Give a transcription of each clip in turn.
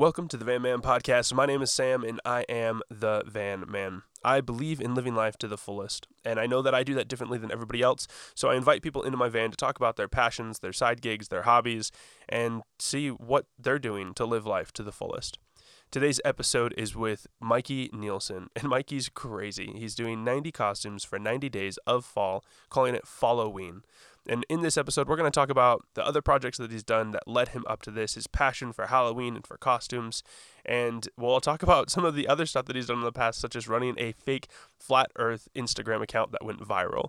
Welcome to the Van Man Podcast. My name is Sam and I am the Van Man. I believe in living life to the fullest, and I know that I do that differently than everybody else. So I invite people into my van to talk about their passions, their side gigs, their hobbies, and see what they're doing to live life to the fullest. Today's episode is with Mikey Nielson, and Mikey's crazy. He's doing 90 costumes for 90 days of fall, calling it Falloween. And in this episode, we're going to talk about the other projects that he's done that led him up to this, his passion for Halloween and for costumes. And we'll talk about some of the other stuff that he's done in the past, such as running a fake flat earth Instagram account that went viral.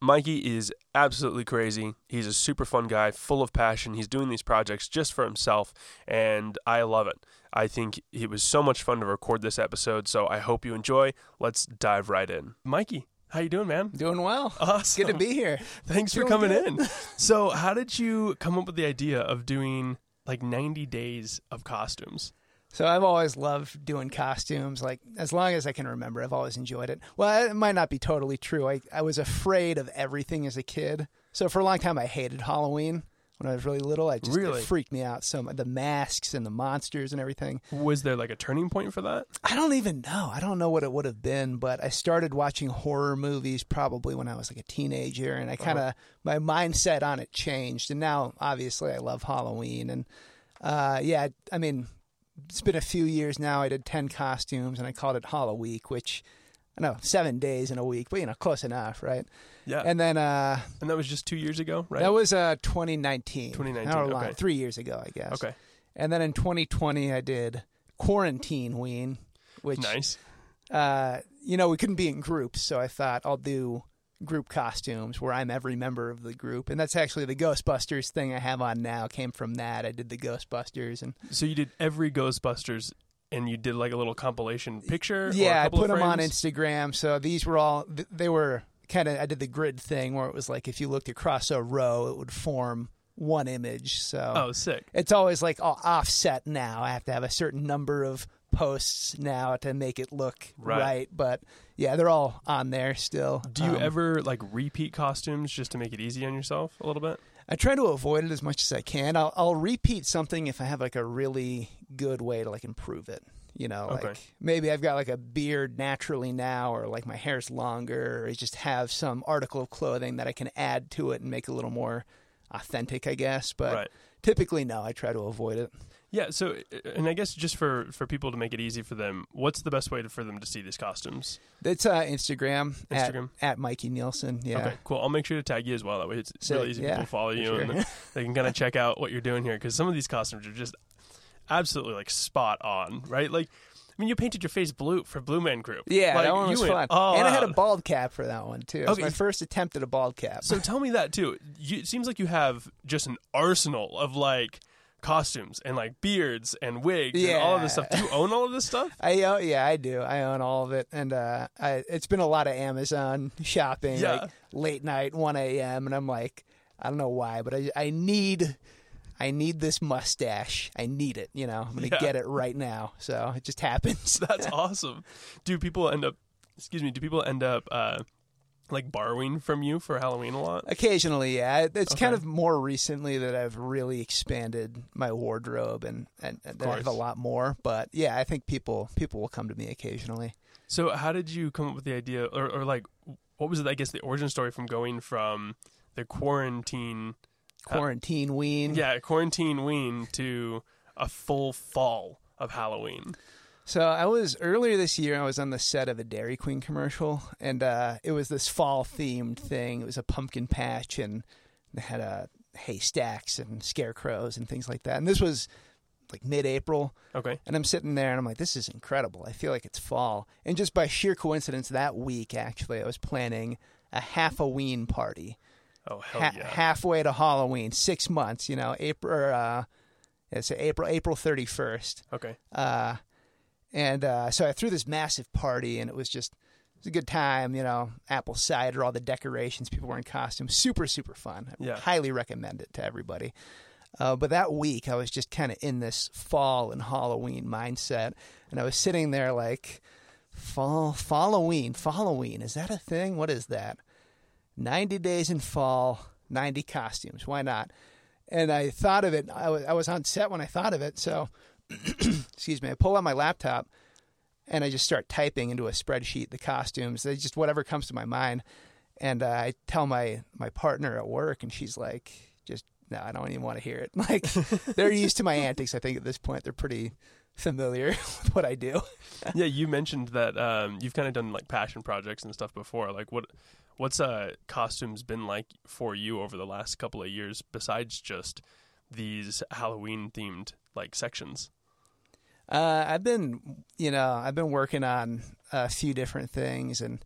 Mikey is absolutely crazy. He's a super fun guy, full of passion. He's doing these projects just for himself, and I love it. I think it was so much fun to record this episode, so I hope you enjoy. Let's dive right in. Mikey, how you doing, man? Doing well. Awesome. Good to be here. Thanks for coming good. in. So, how did you come up with the idea of doing like 90 days of costumes? So I've always loved doing costumes. Like as long as I can remember, I've always enjoyed it. Well, it might not be totally true. I I was afraid of everything as a kid. So for a long time, I hated Halloween. When I was really little, I just Really? it freaked me out. So the masks and the monsters and everything. Was there like a turning point for that? I don't even know. I don't know what it would have been, but I started watching horror movies probably when I was like a teenager, and I kind of my mindset on it changed. And now, obviously, I love Halloween, and uh, yeah, I mean, it's been a few years now. I did ten costumes, and I called it Halloween, Week, which I know seven days in a week, but you know, close enough, right? Yeah. And, then uh, and that was just two years ago, right? that was uh, 2019. 2019, However long- three years ago, I guess. okay. And then in 2020, I did Quarantine Ween, which Nice. uh, you know, we couldn't be in groups, so I thought I'll do group costumes where I'm every member of the group, and that's actually the Ghostbusters thing I have on now came from that. I did the Ghostbusters, and So you did every Ghostbusters and you did like a little compilation picture? yeah, I put them on? Instagram. So these were all they were kind of I did the grid thing where it was like if you looked across a row, it would form one image. So Oh, sick. it's always like all offset now. I have to have a certain number of posts now to make it look Right. right. But yeah, they're all on there still. Do you Um, ever like repeat costumes just to make it easy on yourself a little bit? I try to avoid it as much as I can. I'll, I'll repeat something if I have like a really good way to like improve it. You know, like maybe I've got like a beard naturally now, or like my hair's longer, or I just have some article of clothing that I can add to it and make it a little more authentic, I guess. But right. Typically, no, I try to avoid it. Yeah, so and I guess just for for people to make it easy for them, what's the best way to, for them to see these costumes? It's uh, Instagram, Instagram. at, at Mikey Nielson. Yeah. Okay, cool. I'll make sure to tag you as well. That way, it's Sick, really easy. yeah, People follow you sure. and they can kind of check out what you're doing here because some of these costumes are just absolutely like spot on, right? Like, I mean, you painted your face blue for Blue Man Group. Yeah, Like, that one you was fun. all and I had a bald cap for that one too. It was Okay. my first attempt at a bald cap. So tell me that too. You, it seems like you have just an arsenal of like costumes and like beards and wigs and all of this stuff. Do you own all of this stuff? I own, yeah, I do. I own all of it, and uh, I, it's been a lot of Amazon shopping, Yeah. like late night, one a.m., and I'm like, I don't know why, but I, I need, I need this mustache. I need it. You know, I'm gonna Yeah. get it right now. So it just happens. That's awesome. Do people end up? Excuse me. Do people end up uh, like borrowing from you for Halloween a lot? Occasionally, yeah. It's kind of more recently that I've really expanded my wardrobe and and, and that I have a lot more. But yeah, I think people people will come to me occasionally. So how did you come up with the idea, or, or like, what was it? I guess the origin story from going from the quarantine, Quarantine ween. yeah, quarantine ween to a full fall of Halloween. So I was earlier this year. I was on the set of a Dairy Queen commercial, and uh, it was this fall themed thing. It was a pumpkin patch, and they had a uh, haystacks and scarecrows and things like that. And this was like mid-April, Okay. and I'm sitting there, and I'm like, "This is incredible. I feel like it's fall." And just by sheer coincidence, that week actually, I was planning a half a Halloween party, Oh hell ha- yeah. halfway to Halloween, six months. You know, April. Or, uh, it's April April 31st. okay. Uh, and uh, so I threw this massive party, and it was just it was a good time. You know, apple cider, all the decorations, people were in costumes, super super fun. I Yeah. highly recommend it to everybody. Uh, but that week, I was just kind of in this fall and Falloween mindset, and I was sitting there like, fall, Halloween, Halloween, is that a thing? What is that? Ninety days in fall, ninety costumes. Why not? And I thought of it. I was, I was on set when I thought of it, so excuse me, I pull out my laptop and I just start typing into a spreadsheet the costumes, they just whatever comes to my mind. And uh, I tell my my partner at work, and she's like, "Just no, I don't even want to hear it." Like they're used to my antics. I think at this point they're pretty familiar with what I do. yeah, you mentioned that um, you've kind of done like passion projects and stuff before. Like, what what's uh, costumes been like for you over the last couple of years besides just these Halloween themed like sections? Uh, I've been, you know, I've been working on a few different things, and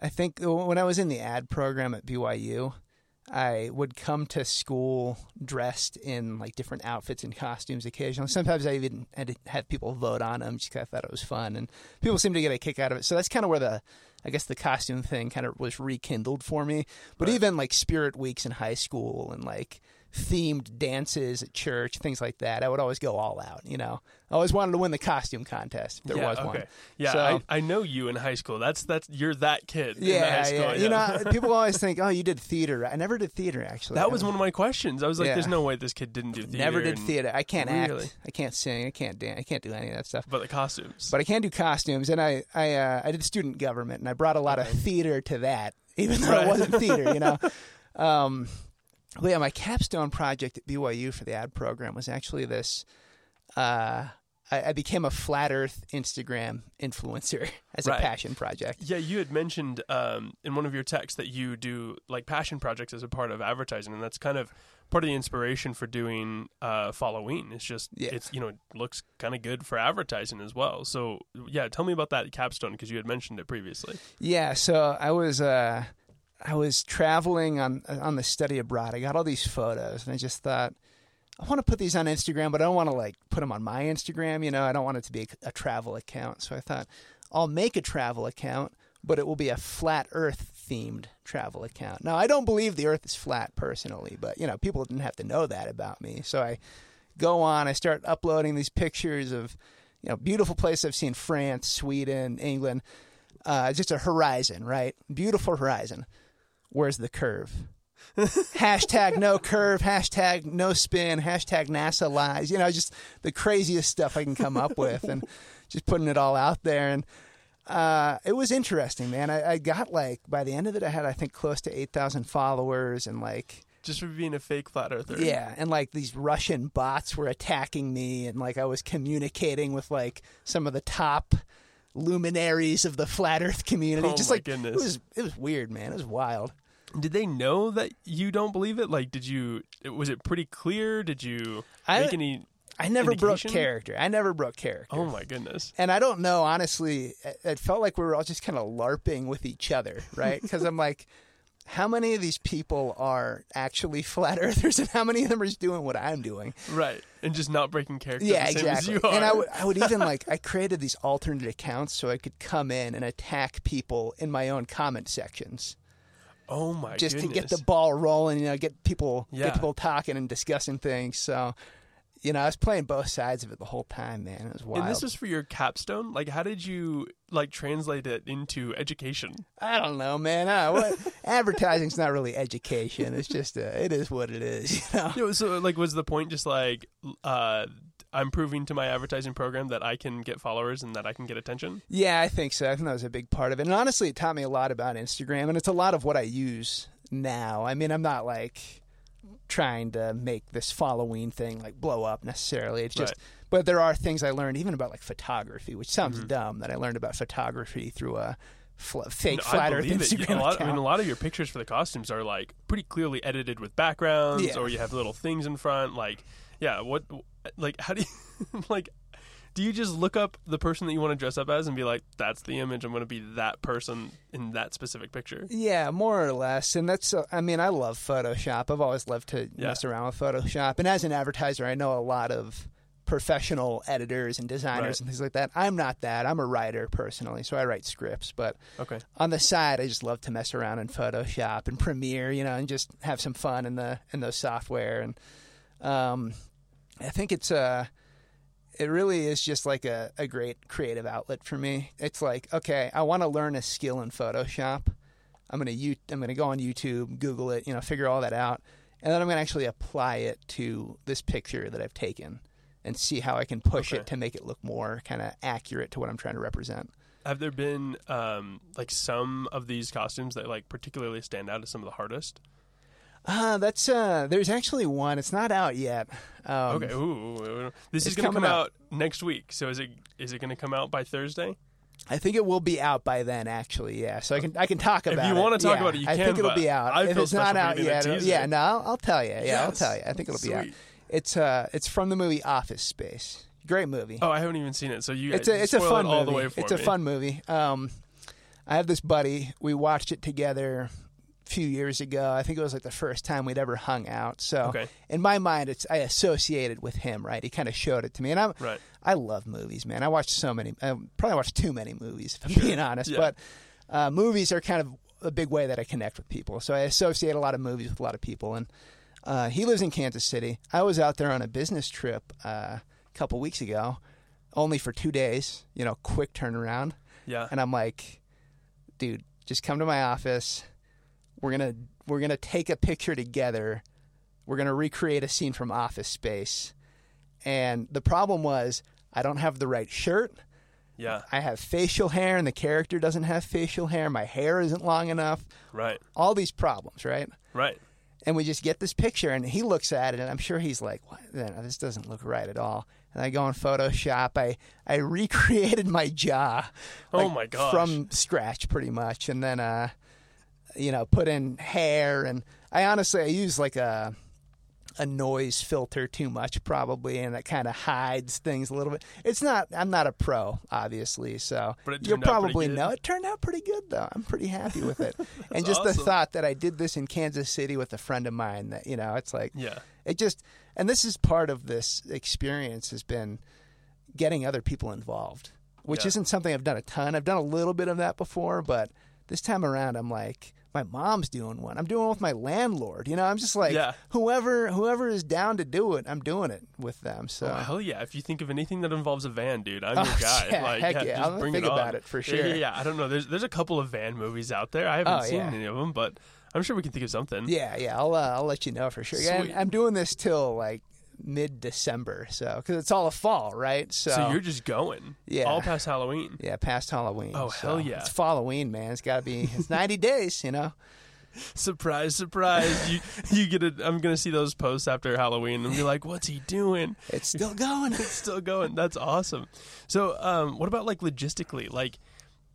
I think when I was in the ad program at BYU, I would come to school dressed in like different outfits and costumes occasionally. Sometimes I even had to have people vote on them just because I thought it was fun, and people seem to get a kick out of it. So that's kind of where the, I guess, the costume thing kind of was rekindled for me. But Right. even like spirit weeks in high school and like themed dances at church, things like that, I would always go all out. You know, I always wanted to win the costume contest if there yeah, was okay. one. Yeah, So- I, I know you in high school. That's that's you're that kid. in Yeah, high school. yeah. You know, people always think, "Oh, you did theater." I never did theater actually. that was one of my questions. I was like, Yeah. "There's no way this kid didn't do theater." Never did theater. I can't Really? act. I can't sing. I can't dance. I can't do any of that stuff. But the costumes. But I can do costumes, and I I uh, I did student government, and I brought a lot of theater to that, even though Right. it wasn't theater. You know. Um, well, yeah, my capstone project at BYU for the ad program was actually this. Uh, I, I became a flat Earth Instagram influencer as Right. a passion project. yeah, you had mentioned um, in one of your texts that you do like passion projects as a part of advertising, and that's kind of part of the inspiration for doing uh, Halloween. It's just Yeah. it's you know it looks kind of good for advertising as well. So yeah, tell me about that capstone because you had mentioned it previously. Yeah, so I was uh, I was traveling on on the study abroad. I got all these photos, and I just thought I want to put these on Instagram, but I don't want to like put them on my Instagram. You know, I don't want it to be a, a travel account. So I thought I'll make a travel account, but it will be a flat Earth themed travel account. Now I don't believe the Earth is flat personally, but you know people didn't have to know that about me. So I go on. I start uploading these pictures of you know beautiful places I've seen: France, Sweden, England uh, just a horizon, right? Beautiful horizon. Where's the curve? hashtag no curve, hashtag no spin, hashtag NASA lies. You know, just the craziest stuff I can come up with, and just putting it all out there. And uh, it was interesting, man. I, I got like by the end of it, I had I think close to eight thousand followers, and like Just for being a fake flat earther. yeah, and like these Russian bots were attacking me, and like I was communicating with like some of the top luminaries of the flat Earth community. Oh Just my like goodness. it was, it was weird, man. It was wild. Did they know that you don't believe it? Like, did you? Was it pretty clear? Did you I- make any? I never broke character. I never broke character. Oh my goodness! And I don't know, honestly. It, felt like we were all just kind of larping with each other, right? Because I'm like, how many of these people are actually flat earthers, and how many of them are just doing what I'm doing? Right, and just not breaking character. Yeah, the same exactly. As you are. And I would, I would even like, I created these alternate accounts so I could come in and attack people in my own comment sections, oh my god. just goodness! to get the ball rolling. You know, get people, Yeah. get people talking and discussing things. So, you know, I was playing both sides of it the whole time, man. It was wild. and this was for your capstone. Like, how did you like translate it into education? I don't know, man. What, advertising's not really education. It's just, uh, it is what it is. You know. Know, so like, was the point just like, uh, I'm proving to my advertising program that I can get followers and that I can get attention? Yeah, I think so. I think that was a big part of it. And honestly, it taught me a lot about Instagram, and it's a lot of what I use now. I mean, I'm not like trying to make this following thing like blow up necessarily. It's just, Right. but there are things I learned even about like photography, which sounds Mm-hmm. dumb that I learned about photography through a fl- fake No, flat Earth it. Instagram A lot, I mean, a lot of your pictures for the costumes are like pretty clearly edited with backgrounds, Yeah. or you have little things in front. Like, yeah, what, like, how do you, like, do you just look up the person that you want to dress up as and be like, that's the image. I'm going to be that person in that specific picture. Yeah, more or less. And that's, uh, I mean, I love Photoshop. I've always loved to Yeah. mess around with Photoshop. And as an advertiser, I know a lot of professional editors and designers Right. and things like that. I'm not that. I'm a writer personally, so I write scripts. But Okay. on the side, I just love to mess around in Photoshop and Premiere, you know, and just have some fun in the in those software. And um, I think it's uh it really is just like a, a great creative outlet for me. It's like, okay, I want to learn a skill in Photoshop. I'm gonna u- I'm gonna go on YouTube, Google it, you know, figure all that out, and then I'm gonna actually apply it to this picture that I've taken. and see how I can push Okay. it to make it look more kind of accurate to what I'm trying to represent. Have there been um, like some of these costumes that like particularly stand out as some of the hardest? Uh, that's uh, there's actually one. It's not out yet. Um, Okay. Ooh, this is going to come out. out. next week. So is it is it going to come out by Thursday? I think it will be out by then. Actually, yeah. So I can I can talk If about. you it. wanna talk Yeah, about it, you I can, think it'll be out. I if it's not out yet, yeah. No, I'll, I'll tell you. Yeah, I'll tell you. I think it'll be out. It's uh, it's from the movie Office Space. Great movie. Oh, I haven't even seen it. So you it's a it's a fun it all movie. the way for it's me. a fun movie. Um, I have this buddy. We watched it together few years ago. I think it was like the first time we'd ever hung out. So Okay. in my mind, it's I associated with him. Right, he kind of showed it to me, and I'm Right. I love movies, man. I watch so many. I probably watch too many movies, if I'm being honest. Yeah. But uh, movies are kind of a big way that I connect with people. So I associate a lot of movies with a lot of people. And uh, he lives in Kansas City. I was out there on a business trip uh, a couple weeks ago, only for two days. You know, quick turnaround. Yeah. And I'm like, dude, just come to my office. We're gonna we're gonna take a picture together. We're gonna recreate a scene from Office Space. And the problem was I don't have the right shirt. Yeah. I have facial hair and the character doesn't have facial hair. My hair isn't long enough. Right. All these problems, right? Right. And we just get this picture and he looks at it and I'm sure he's like, what? No, this doesn't look right at all. And I go in Photoshop. I, I recreated my jaw. Oh my gosh. From scratch pretty much. And then, uh, you know, put in hair and I honestly, I use like a, a noise filter too much probably and it kind of hides things a little bit it's not i'm not a pro obviously so you'll turned out pretty probably know it turned out pretty good though i'm pretty happy with it and just awesome. the thought that i did this in kansas city with a friend of mine that you know it's like Yeah. it just and this is part of this experience has been getting other people involved which Yeah. isn't something i've done a ton i've done a little bit of that before but this time around i'm like my mom's doing one i'm doing one with my landlord you know i'm just like Yeah. whoever whoever is down to do it i'm doing it with them so Oh, hell yeah! If you think of anything that involves a van, dude, I'm Oh, your guy. yeah, like, heck yeah, yeah, just bring think it on. about it for Yeah, Yeah, sure. yeah. I don't know. There's there's a couple of van movies out there. I haven't Oh, seen yeah. any of them, but I'm sure we can think of something. yeah yeah i'll uh, i'll let you know for sure Yeah, Sweet. i'm doing this till like mid-december so because it's all a fall right so, So you're just going, Yeah. all past Halloween. yeah past halloween Oh, so hell yeah. it's halloween man it's gotta be it's 90 days you know Surprise, surprise! you you get it. I'm gonna see those posts after Halloween and be like, "What's he doing?" it's still going It's still going. That's awesome. So, um, what about like logistically, like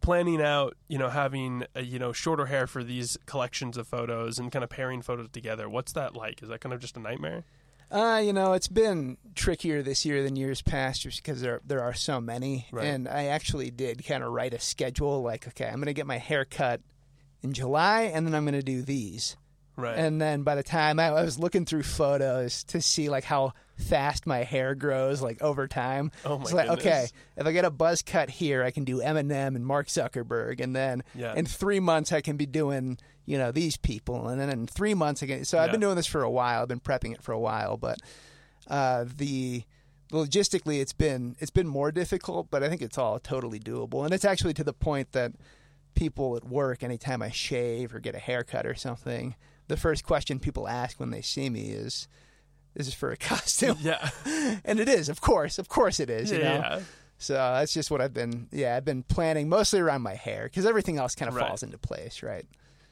planning out, you know, having uh, you know shorter hair for these collections of photos and kind of pairing photos together? What's that like? Is that kind of just a nightmare? Uh, you know, it's been trickier this year than years past just because there there are so many. Right. And I actually did kind of write a schedule like, okay, I'm going to get my hair cut in July and then I'm going to do these. Right. And then by the time I, I was looking through photos to see like how fast my hair grows like over time. Oh my it's like, goodness. okay, if I get a buzz cut here, I can do Eminem and Mark Zuckerberg, and then Yeah. in three months I can be doing you know these people, and then in three months again. So I've been doing this for a while. I've been prepping it for a while, but uh, the logistically it's been it's been more difficult, but I think it's all totally doable, and it's actually to the point that people at work, anytime I shave or get a haircut or something, the first question people ask when they see me is, Is "This is for a costume," yeah. and it is, of course, of course it is. yeah. know, yeah. so that's just what I've been. Yeah, I've been planning mostly around my hair because everything else kind of Right. falls into place, right?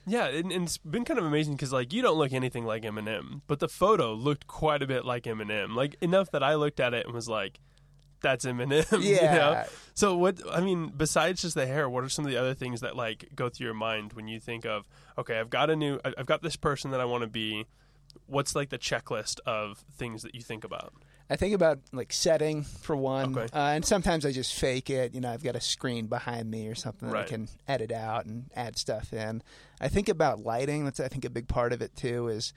Yeah, and, and it's been kind of amazing because like you don't look anything like Eminem, but the photo looked quite a bit like Eminem, like enough that I looked at it and was like, "That's Eminem." you know? Yeah. So what? I mean, besides just the hair, what are some of the other things that like go through your mind when you think of, okay, I've got a new, I've got this person that I want to be. What's like the checklist of things that you think about? I think about like setting for one, Okay. uh, and sometimes I just fake it. You know, I've got a screen behind me or something that Right. I can edit out and add stuff in. I think about lighting. That's I think a big part of it too. Is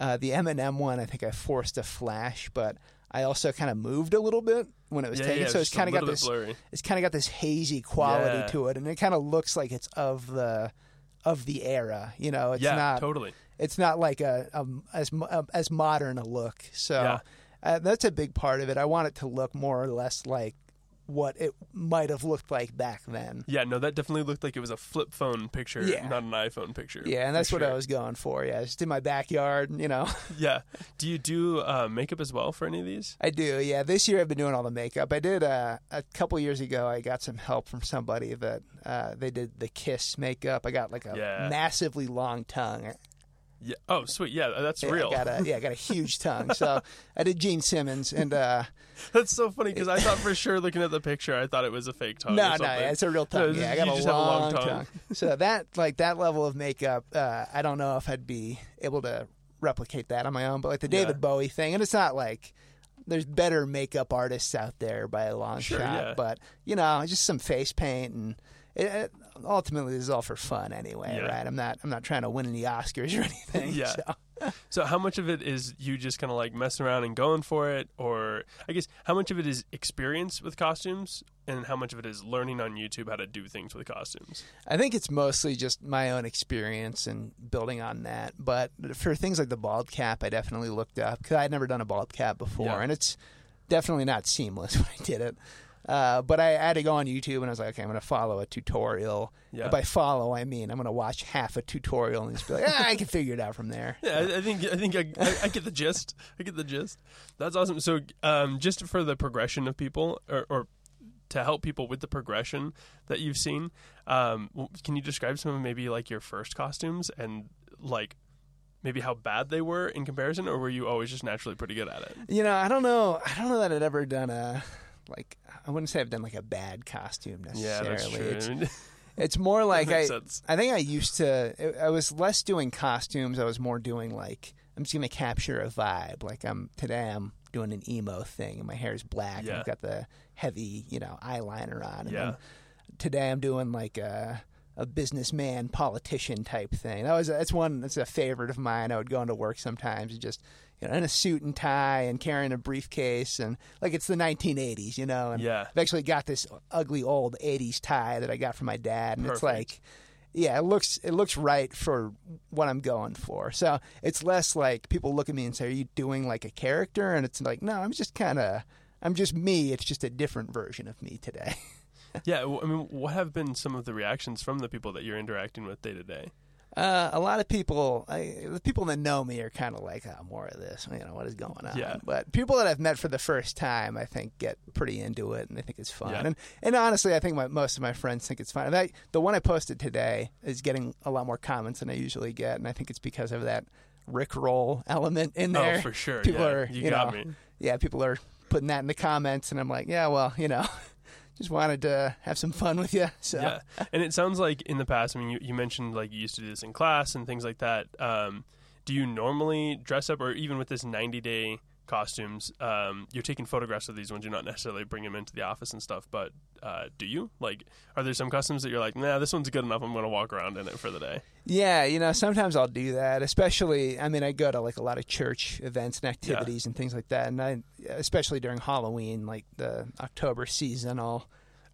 uh, the Eminem one? I think I forced a flash, but I also kind of moved a little bit when it was yeah, taken, yeah, so it's kind of got this. blurry. It's kind of got this hazy quality Yeah. to it, and it kind of looks like it's of the of the era. You know, it's yeah, not totally. it's not like a, um as mo- um, as modern a look. So uh, that's a big part of it. I want it to look more or less like what it might have looked like back then. Yeah, no, that definitely looked like it was a flip phone picture, Yeah. not an iPhone picture. Yeah, and that's what I was going for. Yeah, just in my backyard, you know. Yeah. Do you do uh, makeup as well for any of these? I do, yeah. This year I've been doing all the makeup. I did uh, a couple years ago. I got some help from somebody that uh, they did the Kiss makeup. I got like a Yeah. massively long tongue. Yeah. Oh, sweet. Yeah, that's Yeah, real. I got a yeah, I got a huge tongue. So I did Gene Simmons, and uh, That's so funny because I thought for sure looking at the picture, I thought it was a fake tongue. or no, no, yeah, it's a real tongue. this yeah, I got a have a long, long tongue. tongue. So that like that level of makeup, uh, I don't know if I'd be able to replicate that on my own. But like the Yeah. David Bowie thing, and it's not like there's better makeup artists out there by a long Sure, shot. yeah. But you know, just some face paint and. It, it, ultimately, this is all for fun anyway, Yeah. right? I'm not. I'm not trying to win any Oscars or anything. Yeah. so. So how much of it is you just kind of like messing around and going for it, or I guess how much of it is experience with costumes, and how much of it is learning on YouTube how to do things with costumes? I think it's mostly just my own experience and building on that. But for things like the bald cap, I definitely looked up because I'd never done a bald cap before, Yeah. and it's definitely not seamless when I did it. Uh, but I had to go on YouTube and I was like, okay, I'm going to follow a tutorial. Yeah. And by follow, I mean I'm going to watch half a tutorial and just be like, ah, I can figure it out from there. Yeah, I, I think I think I, I, I get the gist. I get the gist. That's awesome. So, um, just for the progression of people, or, or to help people with the progression that you've seen, um, can you describe some of maybe like your first costumes and like maybe how bad they were in comparison, or were you always just naturally pretty good at it? You know, I don't know. I don't know that I'd ever done a like. I wouldn't say I've done like a bad costume necessarily. Yeah, that's true. It's, it's more like I. sense. I think I used to. I was less doing costumes. I was more doing like I'm just gonna capture a vibe. Like I'm today. I'm doing an emo thing, and my hair is black. And Yeah. I've got the heavy, you know, eyeliner on. And Yeah. then today I'm doing like a a businessman politician type thing. That was that's one that's a favorite of mine. I would go into work sometimes and just you know in a suit and tie and carrying a briefcase and like it's the 1980s, you know. And Yeah. I've actually got this ugly old 80s tie that I got from my dad, and it's like yeah, it looks it looks right for what I'm going for. So it's less like people look at me and say, "Are you doing like a character?" And it's like, no, I'm just kind of I'm just me. It's just a different version of me today. Yeah, I mean, what have been some of the reactions from the people that you're interacting with day to day? Uh, a lot of people, I, the people that know me are kind of like, oh, more of this. You know, what is going on? Yeah. But people that I've met for the first time, I think, get pretty into it and they think it's fun. Yeah. And and honestly, I think my, most of my friends think it's fun. That, the one I posted today is getting a lot more comments than I usually get, and I think it's because of that Rick roll element in there. Oh, for sure. People yeah. are, you, you got know, me. Yeah, people are putting that in the comments, and I'm like, yeah, well, you know, just wanted to have some fun with you. So. Yeah, and it sounds like in the past. I mean, you, you mentioned like you used to do this in class and things like that. Um, do you normally dress up, or even with this ninety day costumes, um, you're taking photographs of these ones. You're not necessarily bringing them into the office and stuff. But uh, do you like? Are there some costumes that you're like, nah, this one's good enough. I'm going to walk around in it for the day. Yeah, you know, sometimes I'll do that. Especially, I mean, I go to like a lot of church events and activities and things like that, and I, especially during Halloween, like the October season, I'll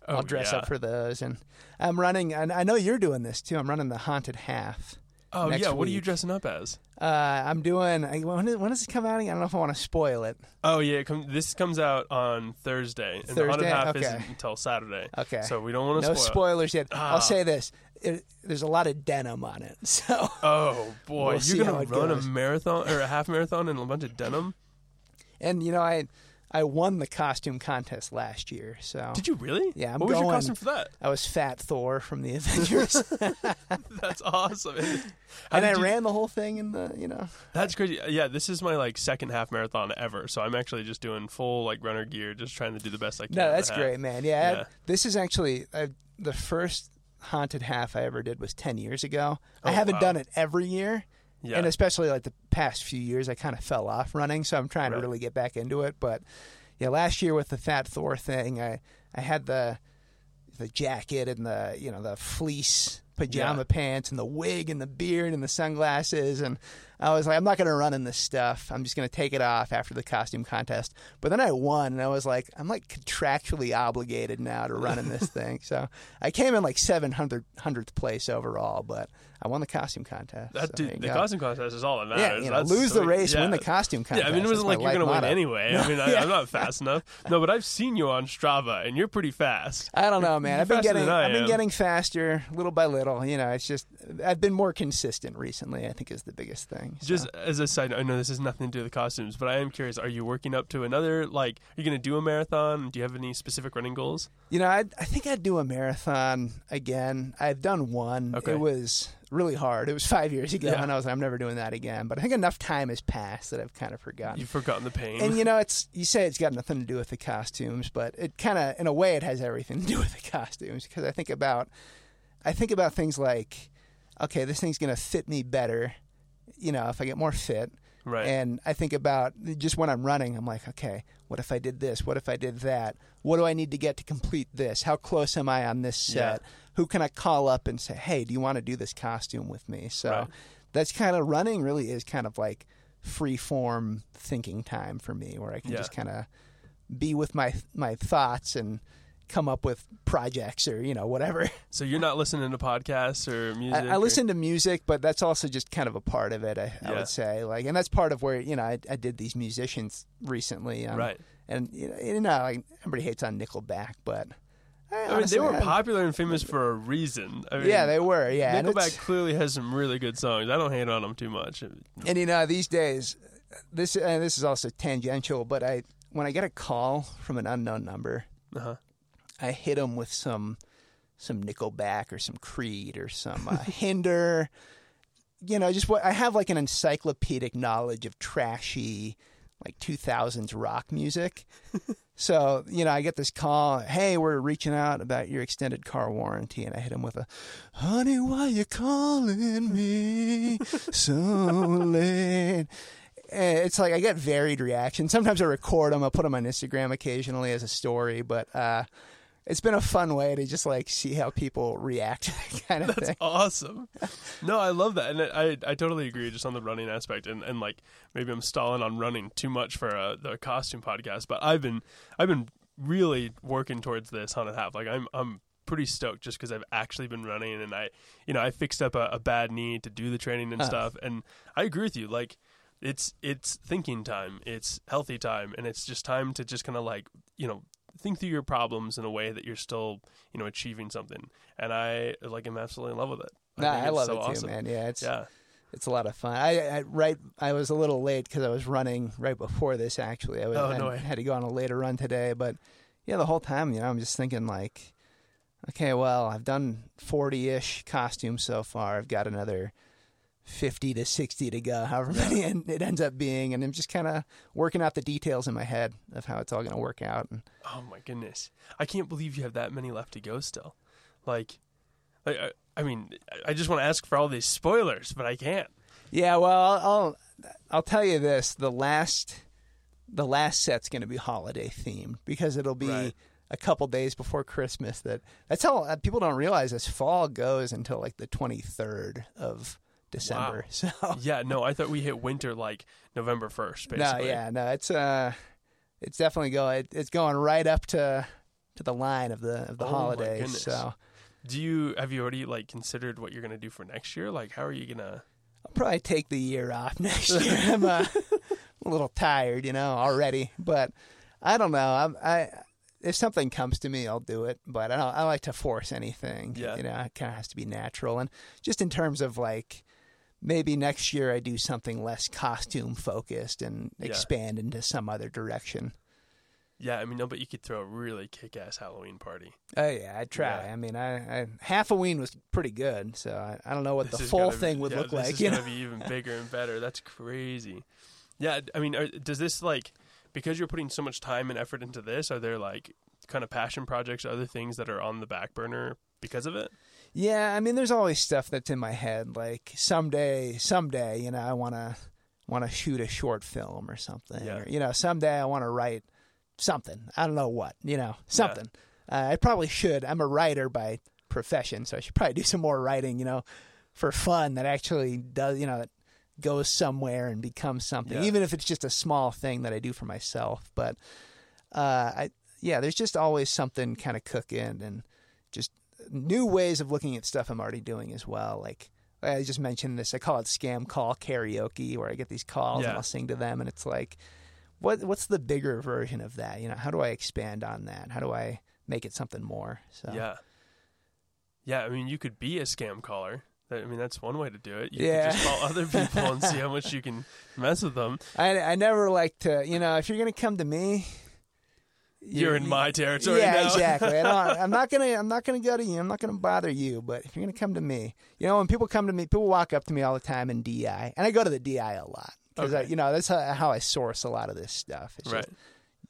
I'll Oh, dress yeah. up for those. And I'm running, and I know you're doing this too. I'm running the haunted half. Oh yeah, what are you dressing up as? Uh, I'm doing. I- When, does- it come out? I don't know if I want to spoil it. Oh yeah, it come, this comes out on Thursday, and the haunted half Okay. isn't until Saturday. Okay. So we don't want to no spoil. spoilers yet. Ah. I'll say this: it, there's a lot of denim on it, so Oh boy, We'll you're gonna run goes. a marathon or a half marathon in a bunch of denim? And you know, I I won the costume contest last year, so Did you really? Yeah, I'm what was your costume for that? I was Fat Thor from the Avengers, That's awesome. How and I you- ran the whole thing in the you know. That's crazy. Yeah, this is my like second half marathon ever, so I'm actually just doing full like runner gear, just trying to do the best I can. No, that's great, man. Yeah, Yeah. this is actually uh, the first haunted half I ever did was ten years ago. I Oh, haven't wow. done it every year, Yeah, and especially like the past few years, I kind of fell off running, so I'm trying Right. to really get back into it. But yeah, last year with the Fat Thor thing, I I had the the jacket and the you know the fleece pajama Yeah. pants and the wig and the beard and the sunglasses and I was like, I'm not going to run in this stuff. I'm just going to take it off after the costume contest. But then I won, and I was like, I'm like contractually obligated now to run in this thing. So I came in like 700th place overall, but I won the costume contest. That so dude, the go. costume contest is all that matters. Yeah, you know, lose the race, win the costume contest. Yeah, I mean, it wasn't like you're gonna win motto. anyway. I mean, I, Yeah. I'm not fast enough. No, but I've seen you on Strava, and you're pretty fast. I don't know, man. You're I've been getting I've been getting faster little by little. You know, it's just I've been more consistent recently. I think is the biggest thing. So. Just as a side note, I know this has nothing to do with the costumes, but I am curious: Are you working up to another? Like, are you gonna do a marathon? Do you have any specific running goals? You know, I I think I'd do a marathon again. I've done one. Okay. It was really hard. It was five years ago, Yeah. and I was like, I'm never doing that again. But I think enough time has passed that I've kind of forgotten. You've forgotten the pain. And you know, it's you say it's got nothing to do with the costumes, but it kind of, in a way, it has everything to do with the costumes because I think about, I think about things like, okay, this thing's gonna fit me better, you know, if I get more fit. right. And I think about just when I'm running, I'm like, okay, what if I did this? What if I did that? What do I need to get to complete this? How close am I on this Yeah. set? Who can I call up and say, hey, do you want to do this costume with me? So Right. that's kind of running really is kind of like free form thinking time for me where I can Yeah. just kind of be with my my thoughts and come up with projects or you know whatever. so you're not listening to podcasts or music? I, I or- listen to music, but that's also just kind of a part of it. I, I would say, like, and that's part of where you know I, I did these musicians recently, um, Right. And you know, like, everybody hates on Nickelback, but I, I mean, they were popular and famous for a reason. I mean, Yeah, they were. Yeah, Nickelback clearly has some really good songs. I don't hate on them too much. and you know these days, this and this is also tangential, but I when I get a call from an unknown number, Uh-huh. I hit them with some some Nickelback or some Creed or some uh, Hinder. You know, just what I have like an encyclopedic knowledge of trashy, like 2000s rock music. so, you know, I get this call, hey, we're reaching out about your extended car warranty. And I hit him with a, honey, why you calling me so late? And it's like I get varied reactions. Sometimes I record them. I put them on Instagram occasionally as a story, but uh, it's been a fun way to just like see how people react to that kind of That's thing. awesome. No, I love that, and I I totally agree just on the running aspect, and, and like maybe I'm stalling on running too much for uh, the costume podcast, but I've been I've been really working towards this haunted half. Like I'm I'm pretty stoked just because I've actually been running, and I you know I fixed up a, a bad knee to do the training and Huh. stuff, and I agree with you. Like it's it's thinking time, it's healthy time, and it's just time to just kind of like you know think through your problems in a way that you're still you know achieving something and i like am absolutely in love with it I Nah, I love so it too, awesome. man. Yeah, it's yeah it's a lot of fun. I, I right, I was a little late because I was running right before this. Actually, I was, Oh, no way. had to go on a later run today, but yeah, the whole time, you know, I'm just thinking like, okay, well, I've done 40-ish costumes so far. I've got another 50 to 60 to go, however many it ends up being, and I'm just kind of working out the details in my head of how it's all going to work out. And oh my goodness i can't believe you have that many left to go still like i, I mean i just want to ask for all these spoilers but i can't Yeah, well, I'll I'll, I'll tell you this: the last the last set's going to be holiday themed because it'll be Right. a couple days before Christmas. That that's how uh, people don't realize this. Fall goes until like the twenty third of December. So yeah no i thought we hit winter like november 1st no, yeah, no, it's uh, it's definitely going. It, it's going right up to to the line of the of the Oh, holidays. So do you have you already like considered what you're gonna do for next year like how are you gonna I'll probably take the year off next year. I'm uh, a little tired, you know, already. But I don't know. I'm, I if something comes to me, I'll do it. But I don't. I like to force anything. Yeah. You know, it kind of has to be natural. And just in terms of like. Maybe next year I do something less costume focused and Yeah. expand into some other direction. yeah i mean no but you could throw a really kick-ass halloween party Oh yeah, I'd try. Yeah. I mean, I, I Halloween was pretty good, so I, I don't know what This the full gonna be- thing would yeah, look this like. is You gonna know? be even bigger and better. That's crazy. Yeah, I mean, are, does this like because you're putting so much time and effort into this? Are there like kind of passion projects, other things that are on the back burner because of it? Yeah, I mean, there's always stuff that's in my head. Like someday, someday, you know, I want to want to shoot a short film or something. Yeah. Or, you know, someday I want to write something. I don't know what. You know, something. Uh, I probably should. I'm a writer by profession, so I should probably do some more writing. You know, for fun that actually does. You know, that goes somewhere and becomes something, Yeah. even if it's just a small thing that I do for myself. But uh, I yeah, there's just always something kind of cooking and just new ways of looking at stuff I'm already doing as well. Like I just mentioned this, I call it scam call karaoke, where I get these calls Yeah. and I'll sing to them, and it's like, what what's the bigger version of that? You know, how do I expand on that? How do I make it something more? So Yeah. Yeah, I mean, you could be a scam caller. I mean, that's one way to do it. You Yeah. just call other people and see how much you can mess with them. I I never like to, you know, if you're gonna come to me, You're in my territory yeah, now. exactly. I I'm not gonna. I'm not gonna go to you. I'm not gonna bother you. But if you're gonna come to me, you know, when people come to me, people walk up to me all the time in DI, and I go to the DI a lot because Okay. you know that's how, how I source a lot of this stuff. It's right. just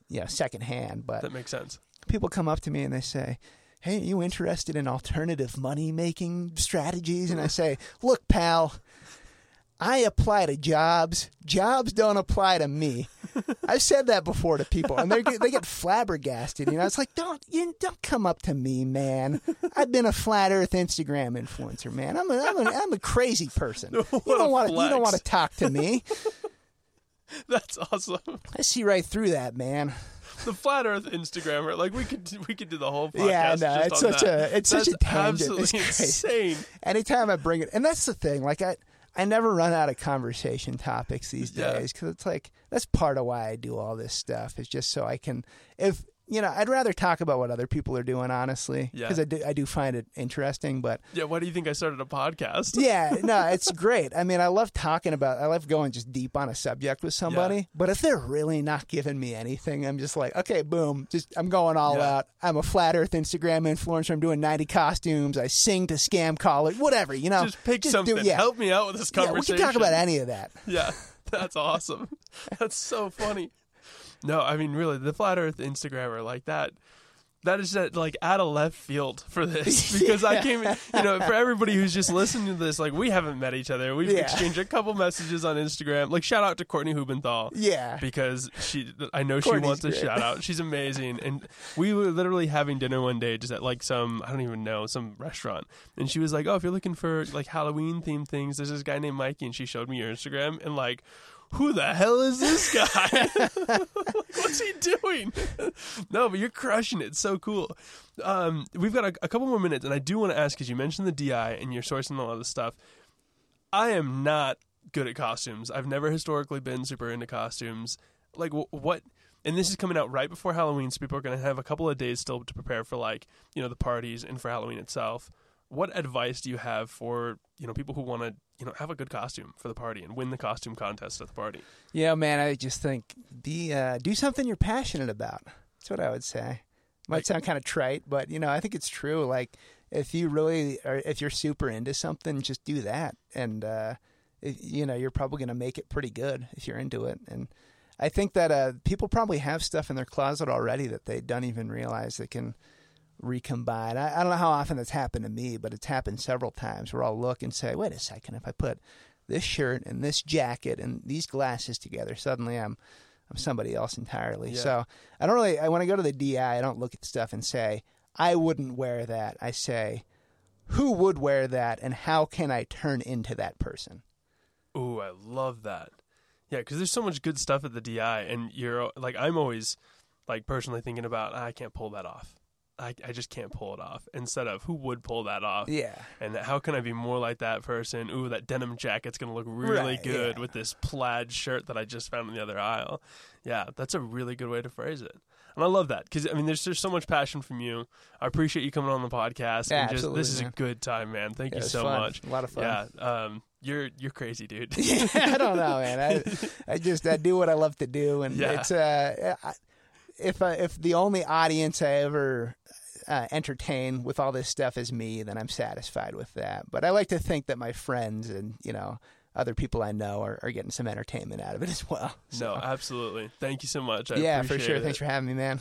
you know secondhand. But That makes sense. people come up to me and they say, "Hey, are you interested in alternative money making strategies?" And I say, "Look, pal." I apply to jobs. Jobs don't apply to me. I've said that before to people, and they get, they get flabbergasted. You know, it's like don't you don't come up to me, man. I've been a flat Earth Instagram influencer, man. I'm a I'm a, I'm a crazy person. You don't want to you don't want to talk to me. That's awesome. I see right through that, man. The flat Earth Instagrammer, like we could we could do the whole podcast. Yeah, no, it's such that. a- it's That's such a tangent. Absolutely It's crazy. insane. anytime I bring it, and that's the thing. Like I, I never run out of conversation topics these Yeah. days because it's like that's part of why I do all this stuff. Is just so I can, if you know, I'd rather talk about what other people are doing, honestly, Yeah. because I do, I do find it interesting. But Yeah, why do you think I started a podcast? yeah, no, it's great. I mean, I love talking about. I love going just deep on a subject with somebody. But if they're really not giving me anything, I'm just like, okay, boom, just I'm going all Yeah. out. I'm a flat Earth Instagram influencer. I'm doing 90 costumes. I sing to scam callers, whatever. You know, Just pick do- something. yeah. Help me out with this Yeah, we conversation. can talk about any of that. Yeah, that's awesome. That's so funny. No, I mean, really, the flat Earth Instagrammer like that. That is that like out of left field for this because I came, you know, for everybody who's just listening to this, like we haven't met each other. We've Yeah. exchanged a couple messages on Instagram. Like shout out to Courtney Hubenthal. Yeah. because she I know Courtney's she wants a shout out. She's amazing. And we were literally having dinner one day just at like some I don't even know, some restaurant. And she was like, "Oh, if you're looking for like Halloween themed things, there's this guy named Mikey." And she showed me your Instagram and like who the hell is this guy? like, What's he doing? no, but you're crushing it. So cool. Um, we've got a, a couple more minutes, and I do want to ask because you mentioned the DI and you're sourcing a lot of the stuff. I am not good at costumes. I've never historically been super into costumes. Like wh- what? And this is coming out right before Halloween, so people are going to have a couple of days still to prepare for like you know the parties and for Halloween itself. What advice do you have for you know people who want to you know have a good costume for the party and win the costume contest at the party? Yeah, man, I just think be uh, do something you're passionate about. That's what I would say. Might sound kind of trite, but you know, I think it's true. Like if you really are, if you're super into something, just do that, and uh, it, you know, you're probably going to make it pretty good if you're into it. And I think that uh, people probably have stuff in their closet already that they don't even realize they can recombine. I, I don't know how often that's happened to me, but it's happened several times where I'll look and say, wait a second, if I put this shirt and this jacket and these glasses together, suddenly I'm I'm somebody else entirely. Yeah. So I don't really I when I go to the DI, I don't look at stuff and say, I wouldn't wear that. I say, who would wear that and how can I turn into that person? Ooh, I love that. Yeah, because there's so much good stuff at the DI, and you're like, I'm always like personally thinking about, "Ah, I can't pull that off. I, I just can't pull it off. Instead of who would pull that off, Yeah. and how can I be more like that person? Ooh, that denim jacket's gonna look really Right, good yeah. with this plaid shirt that I just found in the other aisle. Yeah, that's a really good way to phrase it. And I love that because I mean, there's there's so much passion from you. I appreciate you coming on the podcast. Yeah, and just absolutely, this is a good time, man. Thank It you so fun. much. A lot of fun. Yeah, um, you're you're crazy, dude. yeah, I don't know, man. I, I just I do what I love to do, and Yeah. it's uh, I- if I, if the only audience I ever uh, entertain with all this stuff is me, then I'm satisfied with that. But I like to think that my friends and you know other people I know are, are getting some entertainment out of it as well. No, absolutely. Thank you so much. I yeah, for sure. it. Thanks for having me, man.